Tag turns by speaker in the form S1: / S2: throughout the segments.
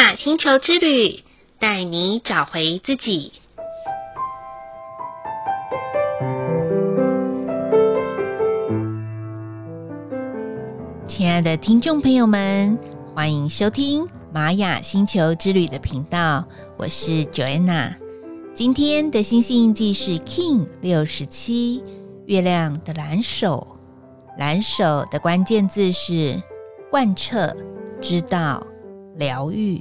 S1: 雅星球之旅，带你找回自己。
S2: 亲爱的听众朋友们，欢迎收听玛雅星球之旅的频道，我是 Joanna。今天的星星印记是 King 六十七，月亮的蓝手。蓝手的关键字是贯彻、知道、疗愈。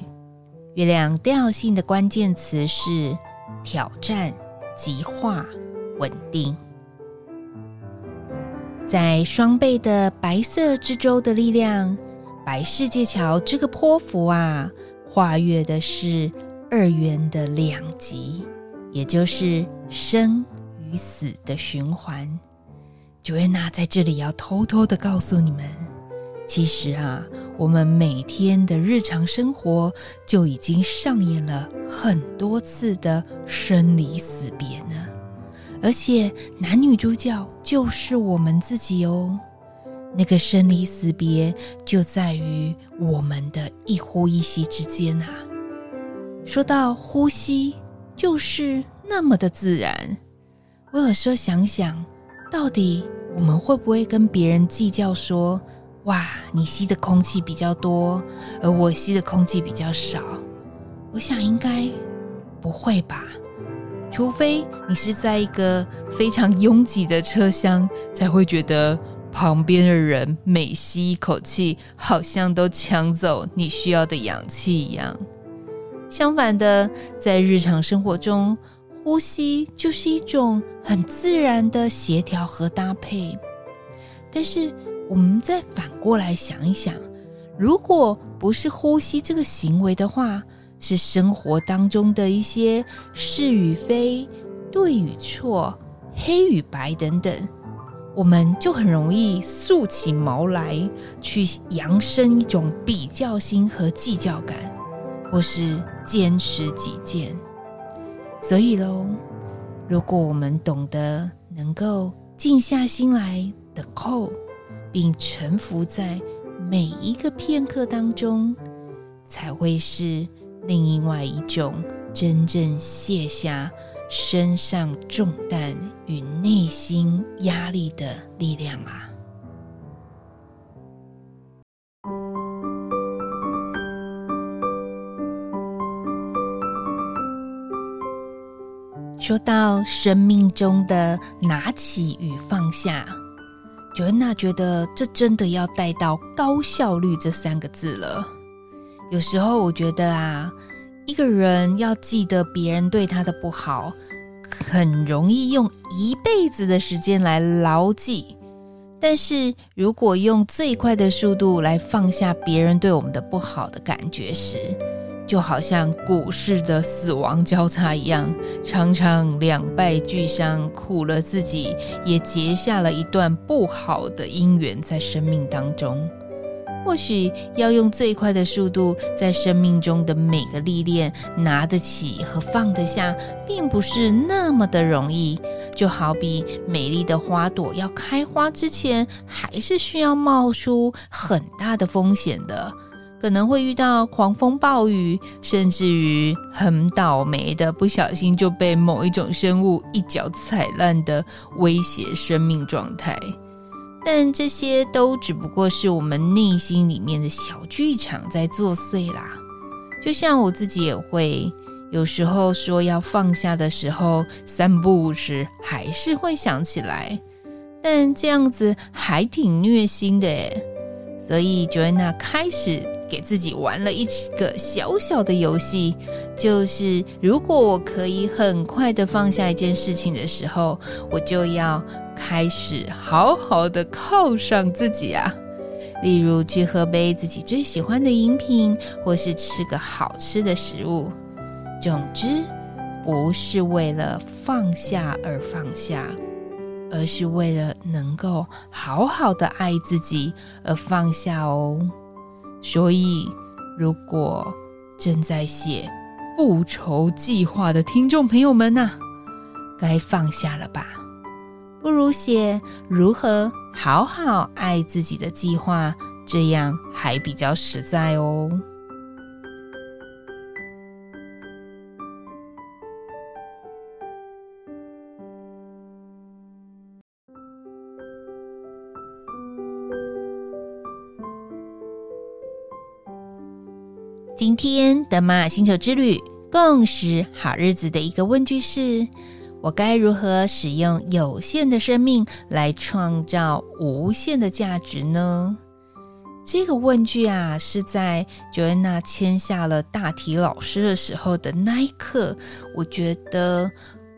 S2: 月亮调性的关键词是挑战、极化、稳定。在双倍的白色之舟的力量，白世界桥这个泼幅啊，跨越的是二元的两极，也就是生与死的循环。Joanna 在这里要偷偷的告诉你们，其实啊，我们每天的日常生活就已经上演了很多次的生离死别呢。而且男女主角就是我们自己哦。那个生离死别就在于我们的一呼一吸之间啊。说到呼吸，就是那么的自然。我有时候想想，到底我们会不会跟别人计较说，哇，你吸的空气比较多，而我吸的空气比较少？我想应该不会吧。除非你是在一个非常拥挤的车厢，才会觉得旁边的人每吸一口气，好像都抢走你需要的氧气一样。相反的，在日常生活中，呼吸就是一种很自然的协调和搭配。但是，我们再反过来想一想，如果不是呼吸这个行为的话，是生活当中的一些是与非、对与错、黑与白等等，我们就很容易竖起毛来，去扬升一种比较心和计较感，或是坚持己见。所以喽，如果我们懂得能够静下心来等候，并臣服在每一个片刻当中，才会是。另外一种真正卸下身上重担与内心压力的力量啊！说到生命中的拿起与放下，Joanna 觉得这真的要带到高效率这三个字了。有时候我觉得啊，一个人要记得别人对他的不好，很容易用一辈子的时间来牢记。但是如果用最快的速度来放下别人对我们的不好的感觉时，就好像股市的死亡交叉一样，常常两败俱伤，苦了自己，也结下了一段不好的姻缘在生命当中。或许要用最快的速度，在生命中的每个历练拿得起和放得下，并不是那么的容易。就好比美丽的花朵要开花之前，还是需要冒出很大的风险的，可能会遇到狂风暴雨，甚至于很倒霉的，不小心就被某一种生物一脚踩烂的威胁生命状态。但这些都只不过是我们内心里面的小剧场在作祟啦。就像我自己也会有时候说要放下的时候，三不五时还是会想起来。但这样子还挺虐心的诶。所以 Joanna 开始给自己玩了一个小小的游戏，就是如果我可以很快的放下一件事情的时候，我就要。开始好好的犒赏自己啊，例如去喝杯自己最喜欢的饮品，或是吃个好吃的食物。总之，不是为了放下而放下，而是为了能够好好的爱自己而放下哦。所以，如果正在写复仇计划的听众朋友们呐，该放下了吧。不如写如何好好爱自己的计划，这样还比较实在哦。天的玛星球之旅共识好日子的一个问句是：我该如何使用有限的生命来创造无限的价值呢？这个问句啊，是在 Joanna 签下了大体老师的时候的那一刻，我觉得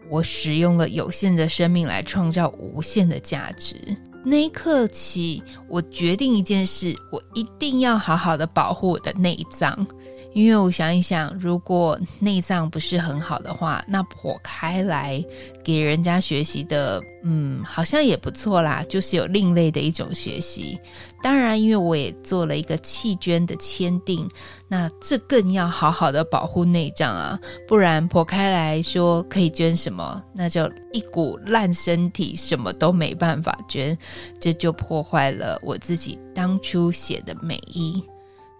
S2: 我使用了有限的生命来创造无限的价值。那一刻起，我决定一件事，我一定要好好的保护我的内脏。因为我想一想，如果内脏不是很好的话，那剖开来给人家学习的，嗯，好像也不错啦，就是有另类的一种学习。当然，因为我也做了一个弃捐的签订，那这更要好好的保护内脏啊，不然剖开来说可以捐什么，那就一股烂身体，什么都没办法捐，这就破坏了我自己当初写的美意。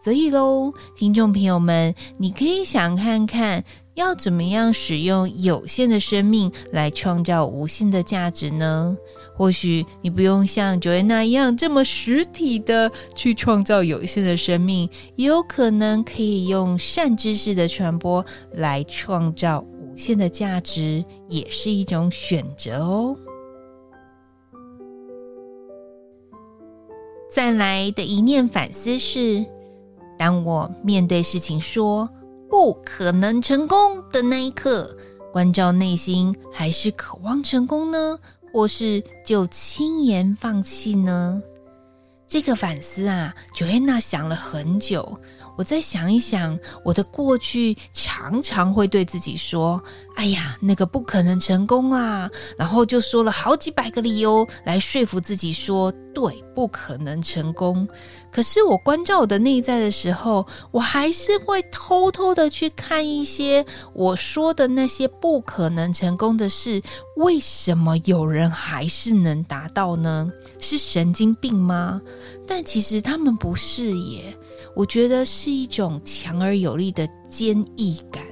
S2: 所以喽，听众朋友们，你可以想看看，要怎么样使用有限的生命来创造无限的价值呢？或许你不用像 Joanna 一样这么实体的去创造有限的生命，也有可能可以用善知识的传播来创造无限的价值，也是一种选择哦。再来的一念反思是。当我面对事情说不可能成功的那一刻，关照内心还是渴望成功呢？或是就轻言放弃呢？这个反思啊，Joanna 想了很久。我再想一想，我的过去常常会对自己说：“哎呀，那个不可能成功啊！”然后就说了好几百个理由来说服自己说：“对，不可能成功。”可是我关照我的内在的时候，我还是会偷偷的去看一些我说的那些不可能成功的事，为什么有人还是能达到呢？是神经病吗？但其实他们不是耶。我觉得是一种强而有力的坚毅感，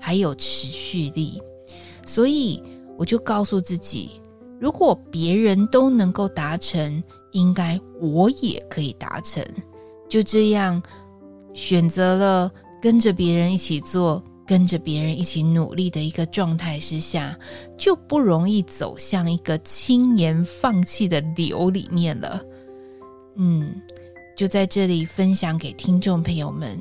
S2: 还有持续力，所以我就告诉自己，如果别人都能够达成，应该我也可以达成。就这样，选择了跟着别人一起做，跟着别人一起努力的一个状态之下，就不容易走向一个轻言放弃的流里面了。嗯。就在这里分享给听众朋友们：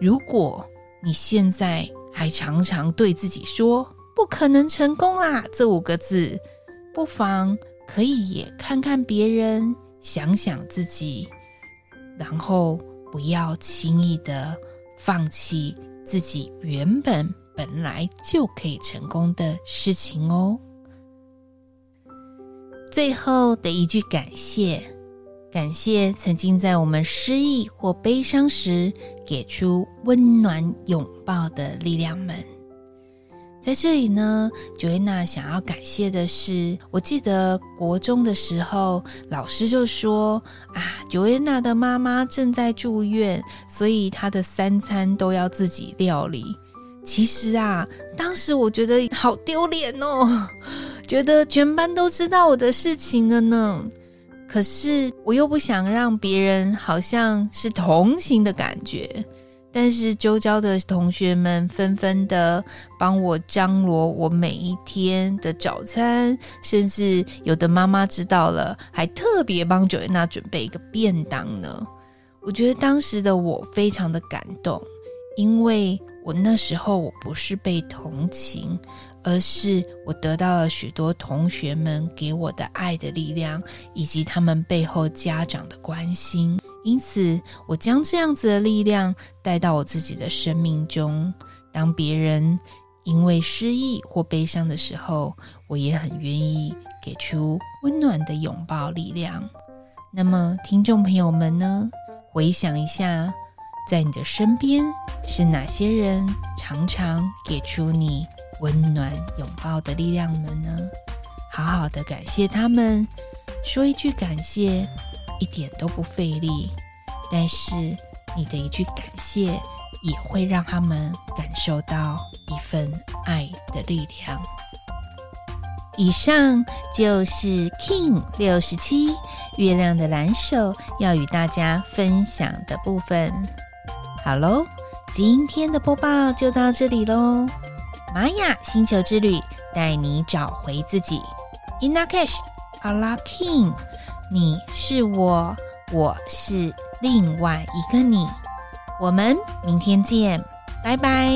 S2: 如果你现在还常常对自己说“不可能成功啊”这五个字，不妨可以也看看别人，想想自己，然后不要轻易的放弃自己原本本来就可以成功的事情哦。最后的一句感谢。感谢曾经在我们失意或悲伤时给出温暖拥抱的力量们。在这里呢，Joanna 想要感谢的是，我记得国中的时候，老师就说啊，Joanna 的妈妈正在住院，所以她的三餐都要自己料理。其实啊，当时我觉得好丢脸哦，觉得全班都知道我的事情了呢。可是我又不想让别人好像是同情的感觉，但是周遭的同学们纷纷的帮我张罗我每一天的早餐，甚至有的妈妈知道了，还特别帮九月娜准备一个便当呢。我觉得当时的我非常的感动，因为我那时候我不是被同情。而是我得到了许多同学们给我的爱的力量，以及他们背后家长的关心。因此，我将这样子的力量带到我自己的生命中。当别人因为失意或悲伤的时候，我也很愿意给出温暖的拥抱力量。那么，听众朋友们呢？回想一下，在你的身边是哪些人常常给出你温暖拥抱的力量们呢？好好的感谢他们，说一句感谢，一点都不费力。但是你的一句感谢，也会让他们感受到一份爱的力量。以上就是 King 六十七月亮的蓝手要与大家分享的部分。好喽。今天的播报就到这里喽。玛雅星球之旅，带你找回自己。Inna cash, Ala king，你是我，我是另外一个你。我们明天见，拜拜。